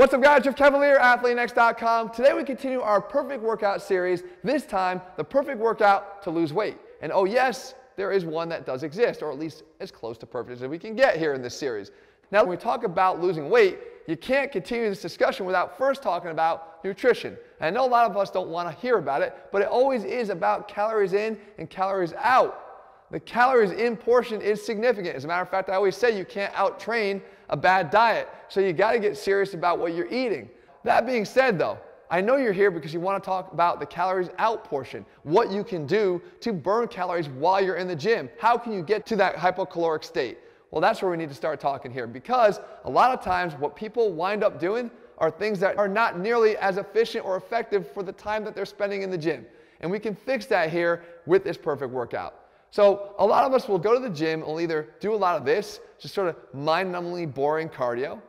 What's up guys, Jeff Cavaliere, AthleanX.com. Today we continue our perfect workout series, this time the perfect workout to lose weight. And oh yes, there is one that does exist, or at least as close to perfect as we can get here in this series. Now when we talk about losing weight, you can't continue this discussion without first talking about nutrition. And I know a lot of us don't want to hear about it, but it always is about calories in and calories out. The calories in portion is significant. As a matter of fact, I always say you can't out train a bad diet. So you got to get serious about what you're eating. That being said, though, I know you're here because you want to talk about the calories out portion, what you can do to burn calories while you're in the gym. How can you get to that hypocaloric state? Well, that's where we need to start talking here because a lot of times what people wind up doing are things that are not nearly as efficient or effective for the time that they're spending in the gym. And we can fix that here with this perfect workout. So a lot of us will go to the gym and we'll either do a lot of this, just sort of mind-numbingly boring cardio,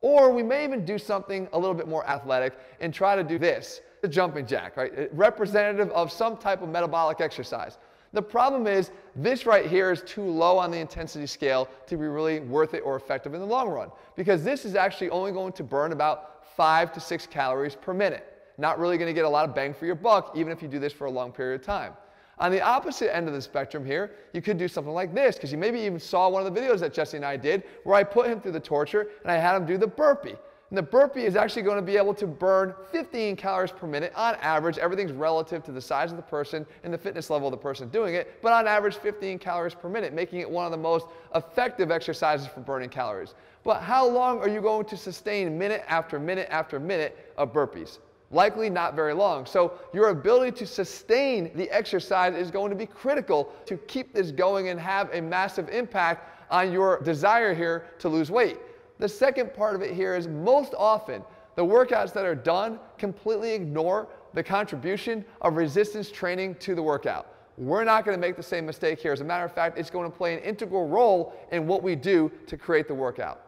or we may even do something a little bit more athletic and try to do this, the jumping jack, right? Uh, representative of some type of metabolic exercise. The problem is this right here is too low on the intensity scale to be really worth it or effective in the long run because this is actually only going to burn about five to six calories per minute. Not really going to get a lot of bang for your buck even if you do this for a long period of time. On the opposite end of the spectrum here, you could do something like this, because you maybe even saw one of the videos that Jesse and I did where I put him through the torture and I had him do the burpee. And the burpee is actually going to be able to burn 15 calories per minute on average. Everything's relative to the size of the person and the fitness level of the person doing it, but on average 15 calories per minute, making it one of the most effective exercises for burning calories. But how long are you going to sustain minute after minute after minute of burpees? Likely not very long. So your ability to sustain the exercise is going to be critical to keep this going and have a massive impact on your desire here to lose weight. The second part of it here is most often the workouts that are done completely ignore the contribution of resistance training to the workout. We're not going to make the same mistake here. As a matter of fact, it's going to play an integral role in what we do to create the workout.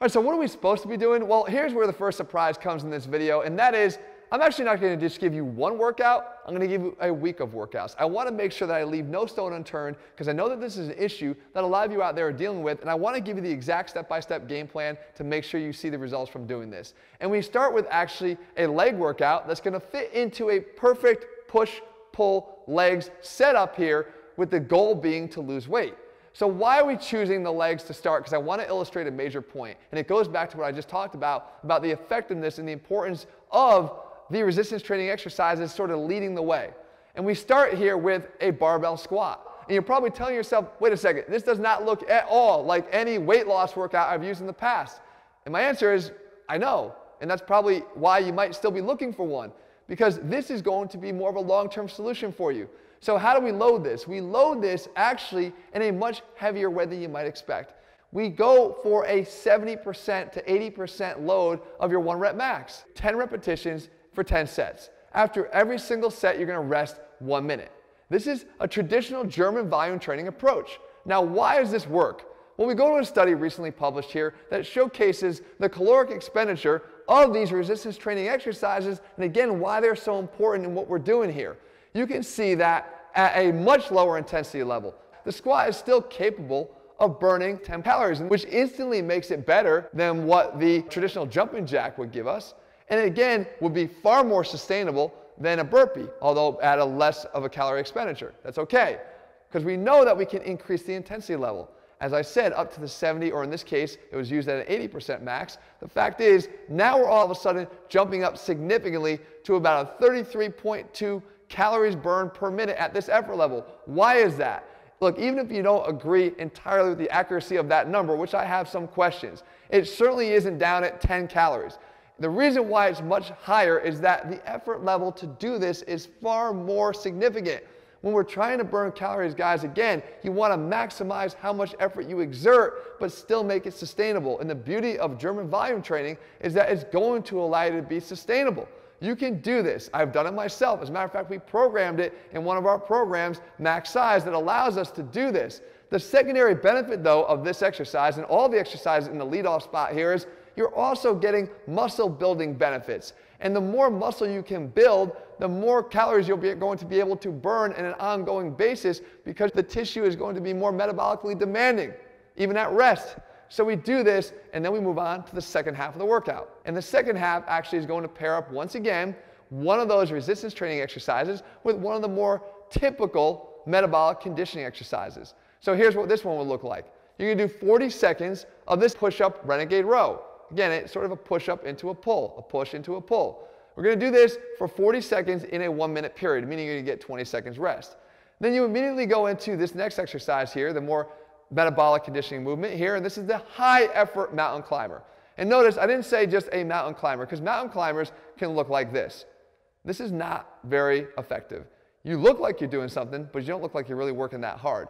All right, so what are we supposed to be doing? Well, here's where the first surprise comes in this video, and that is I'm actually not going to just give you one workout. I'm going to give you a week of workouts. I want to make sure that I leave no stone unturned because I know that this is an issue that a lot of you out there are dealing with, and I want to give you the exact step-by-step game plan to make sure you see the results from doing this. And we start with actually a leg workout that's going to fit into a perfect push-pull legs setup here with the goal being to lose weight. So why are we choosing the legs to start? Because I want to illustrate a major point, and it goes back to what I just talked about, about the effectiveness and the importance of the resistance training exercises sort of leading the way. And we start here with a barbell squat. And you're probably telling yourself, wait a second, this does not look at all like any weight loss workout I've used in the past. And my answer is, I know. And that's probably why you might still be looking for one, because this is going to be more of a long term solution for you. So, how do we load this? We load this actually in a much heavier way than you might expect. We go for a 70% to 80% load of your one rep max, 10 repetitions, for 10 sets. After every single set, you're gonna rest one minute. This is a traditional German volume training approach. Now, why does this work? Well, we go to a study recently published here that showcases the caloric expenditure of these resistance training exercises, and again, why they're so important in what we're doing here. You can see that at a much lower intensity level, the squat is still capable of burning 10 calories, which instantly makes it better than what the traditional jumping jack would give us and again would be far more sustainable than a burpee, although at a less of a calorie expenditure. That's okay, because we know that we can increase the intensity level. As I said, up to the 70, or in this case, it was used at an 80% max. The fact is, now we're all of a sudden jumping up significantly to about a 33.2 calories burned per minute at this effort level. Why is that? Look, even if you don't agree entirely with the accuracy of that number, which I have some questions, it certainly isn't down at 10 calories. The reason why it's much higher is that the effort level to do this is far more significant. When we're trying to burn calories, guys, again, you want to maximize how much effort you exert, but still make it sustainable. And the beauty of German volume training is that it's going to allow you to be sustainable. You can do this. I've done it myself. As a matter of fact, we programmed it in one of our programs, Max Size, that allows us to do this. The secondary benefit, though, of this exercise and all the exercises in the lead-off spot here is you're also getting muscle building benefits. And the more muscle you can build, the more calories you'll be going to be able to burn on an ongoing basis because the tissue is going to be more metabolically demanding, even at rest. So we do this and then we move on to the second half of the workout. And the second half actually is going to pair up once again one of those resistance training exercises with one of the more typical metabolic conditioning exercises. So here's what this one would look like. You're gonna do 40 seconds of this push-up renegade row. Again, it's sort of a push-up into a pull, a push into a pull. We're gonna do this for 40 seconds in a one minute period, meaning you're gonna get 20 seconds rest. Then you immediately go into this next exercise here, the more metabolic conditioning movement here, and this is the high effort mountain climber. And notice I didn't say just a mountain climber, because mountain climbers can look like this. This is not very effective. You look like you're doing something, but you don't look like you're really working that hard.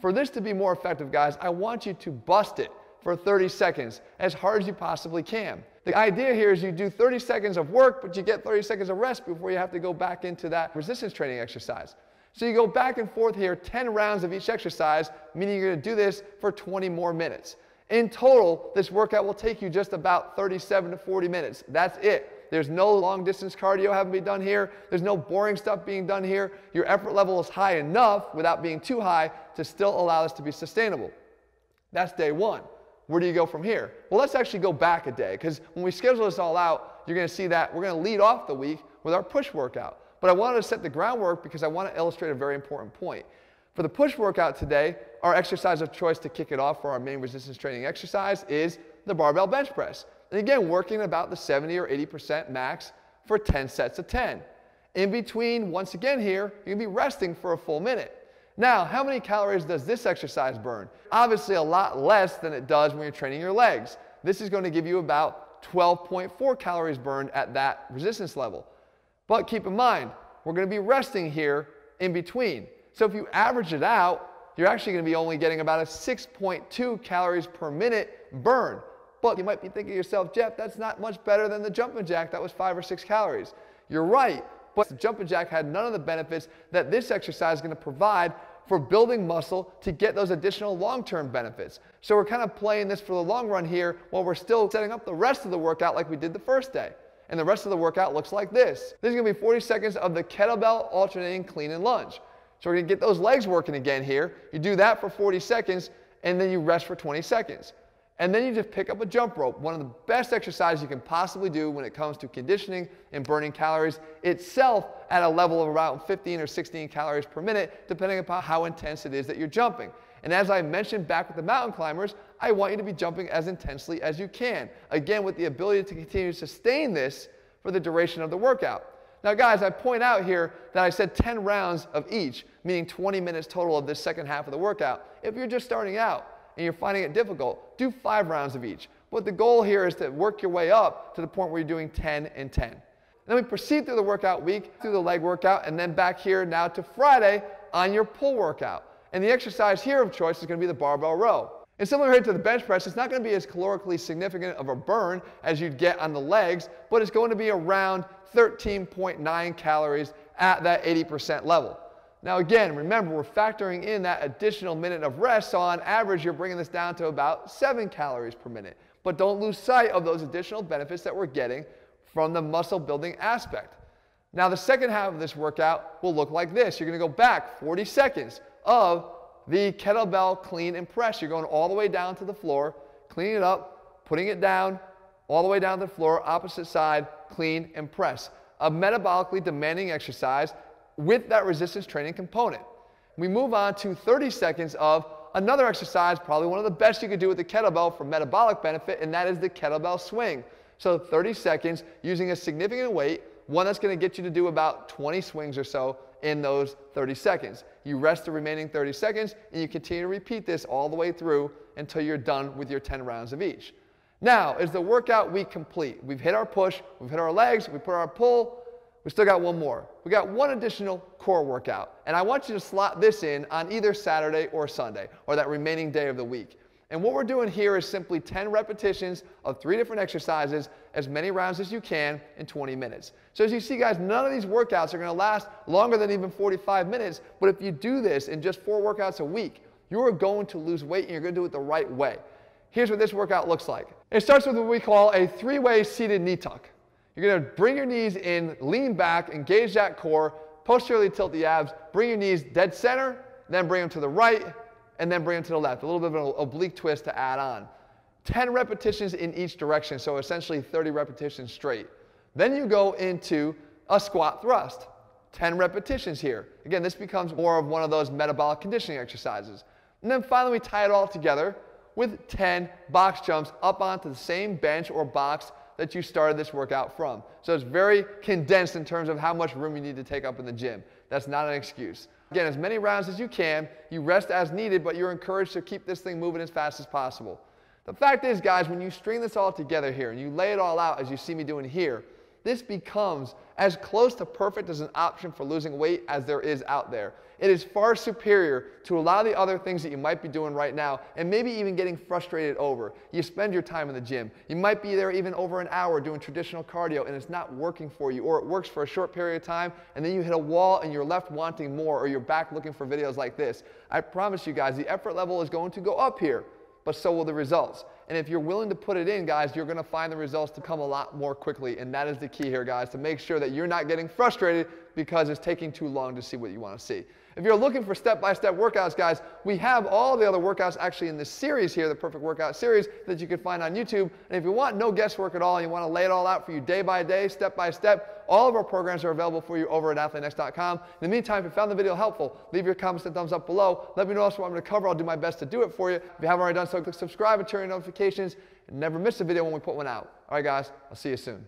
For this to be more effective, guys, I want you to bust it for 30 seconds as hard as you possibly can. The idea here is you do 30 seconds of work, but you get 30 seconds of rest before you have to go back into that resistance training exercise. So you go back and forth here, 10 rounds of each exercise, meaning you're gonna do this for 20 more minutes. In total, this workout will take you just about 37 to 40 minutes. That's it. There's no long distance cardio having to be done here. There's no boring stuff being done here. Your effort level is high enough without being too high to still allow this to be sustainable. That's day one. Where do you go from here? Well, let's actually go back a day because when we schedule this all out, you're going to see that we're going to lead off the week with our push workout. But I wanted to set the groundwork because I want to illustrate a very important point. For the push workout today, our exercise of choice to kick it off for our main resistance training exercise is the barbell bench press. And again, working about the 70 or 80% max for 10 sets of 10. In between, once again here, you're gonna be resting for a full minute. Now, how many calories does this exercise burn? Obviously a lot less than it does when you're training your legs. This is going to give you about 12.4 calories burned at that resistance level. But keep in mind, we're going to be resting here in between. So if you average it out, you're actually going to be only getting about a 6.2 calories per minute burn. But you might be thinking to yourself, Jeff, that's not much better than the jumping jack. That was five or six calories. You're right. But the jumping jack had none of the benefits that this exercise is going to provide for building muscle to get those additional long-term benefits. So we're kind of playing this for the long run here while we're still setting up the rest of the workout like we did the first day. And the rest of the workout looks like this. This is gonna be 40 seconds of the kettlebell alternating clean and lunge. So we're gonna get those legs working again here. You do that for 40 seconds and then you rest for 20 seconds. And then you just pick up a jump rope, one of the best exercises you can possibly do when it comes to conditioning and burning calories itself at a level of around 15 or 16 calories per minute, depending upon how intense it is that you're jumping. And as I mentioned back with the mountain climbers, I want you to be jumping as intensely as you can. Again, with the ability to continue to sustain this for the duration of the workout. Now, guys, I point out here that I said 10 rounds of each, meaning 20 minutes total of this second half of the workout. If you're just starting out, and you're finding it difficult, do five rounds of each. But the goal here is to work your way up to the point where you're doing 10 and 10. Then we proceed through the workout week, through the leg workout, and then back here now to Friday on your pull workout. And the exercise here of choice is going to be the barbell row. And similar to the bench press, it's not going to be as calorically significant of a burn as you'd get on the legs, but it's going to be around 13.9 calories at that 80% level. Now again, remember we're factoring in that additional minute of rest, so on average you're bringing this down to about 7 calories per minute. But don't lose sight of those additional benefits that we're getting from the muscle building aspect. Now the second half of this workout will look like this. You're to go back 40 seconds of the kettlebell clean and press. You're going all the way down to the floor, cleaning it up, putting it down, all the way down to the floor, opposite side, clean and press. A metabolically demanding exercise with that resistance training component. We move on to 30 seconds of another exercise, probably one of the best you could do with the kettlebell for metabolic benefit, and that is the kettlebell swing. So 30 seconds using a significant weight, one that's going to get you to do about 20 swings or so in those 30 seconds. You rest the remaining 30 seconds and you continue to repeat this all the way through until you're done with your 10 rounds of each. Now, is the workout week complete? We've hit our push, we've hit our legs, we put our pull, we still got one more. We got one additional core workout. And I want you to slot this in on either Saturday or Sunday, or that remaining day of the week. And what we're doing here is simply 10 repetitions of three different exercises, as many rounds as you can in 20 minutes. So as you see, guys, none of these workouts are gonna last longer than even 45 minutes. But if you do this in just four workouts a week, you are going to lose weight and you're gonna do it the right way. Here's what this workout looks like. It starts with what we call a three-way seated knee tuck. You're going to bring your knees in, lean back, engage that core, posteriorly tilt the abs, bring your knees dead center, then bring them to the right, and then bring them to the left. A little bit of an oblique twist to add on. 10 repetitions in each direction, so essentially 30 repetitions straight. Then you go into a squat thrust, 10 repetitions here. Again, this becomes more of one of those metabolic conditioning exercises. And then finally, we tie it all together with 10 box jumps up onto the same bench or box that you started this workout from. So it's very condensed in terms of how much room you need to take up in the gym. That's not an excuse. Again, as many rounds as you can, you rest as needed, but you're encouraged to keep this thing moving as fast as possible. The fact is, guys, when you string this all together here and you lay it all out as you see me doing here, this becomes as close to perfect as an option for losing weight as there is out there. It is far superior to a lot of the other things that you might be doing right now and maybe even getting frustrated over. You spend your time in the gym. You might be there even over an hour doing traditional cardio and it's not working for you or it works for a short period of time and then you hit a wall and you're left wanting more or you're back looking for videos like this. I promise you guys, the effort level is going to go up here but so will the results. And if you're willing to put it in, guys, you're going to find the results to come a lot more quickly. And that is the key here, guys, to make sure that you're not getting frustrated because it's taking too long to see what you want to see. If you're looking for step-by-step workouts, guys, we have all the other workouts actually in this series here, the Perfect Workout series, that you can find on YouTube. And if you want no guesswork at all, and you want to lay it all out for you day by day, step by step, all of our programs are available for you over at AthleanX.com. In the meantime, if you found the video helpful, leave your comments and thumbs up below. Let me know also what want me to cover. I'll do my best to do it for you. If you haven't already done so, click subscribe and turn your notifications and never miss a video when we put one out. All right, guys, I'll see you soon.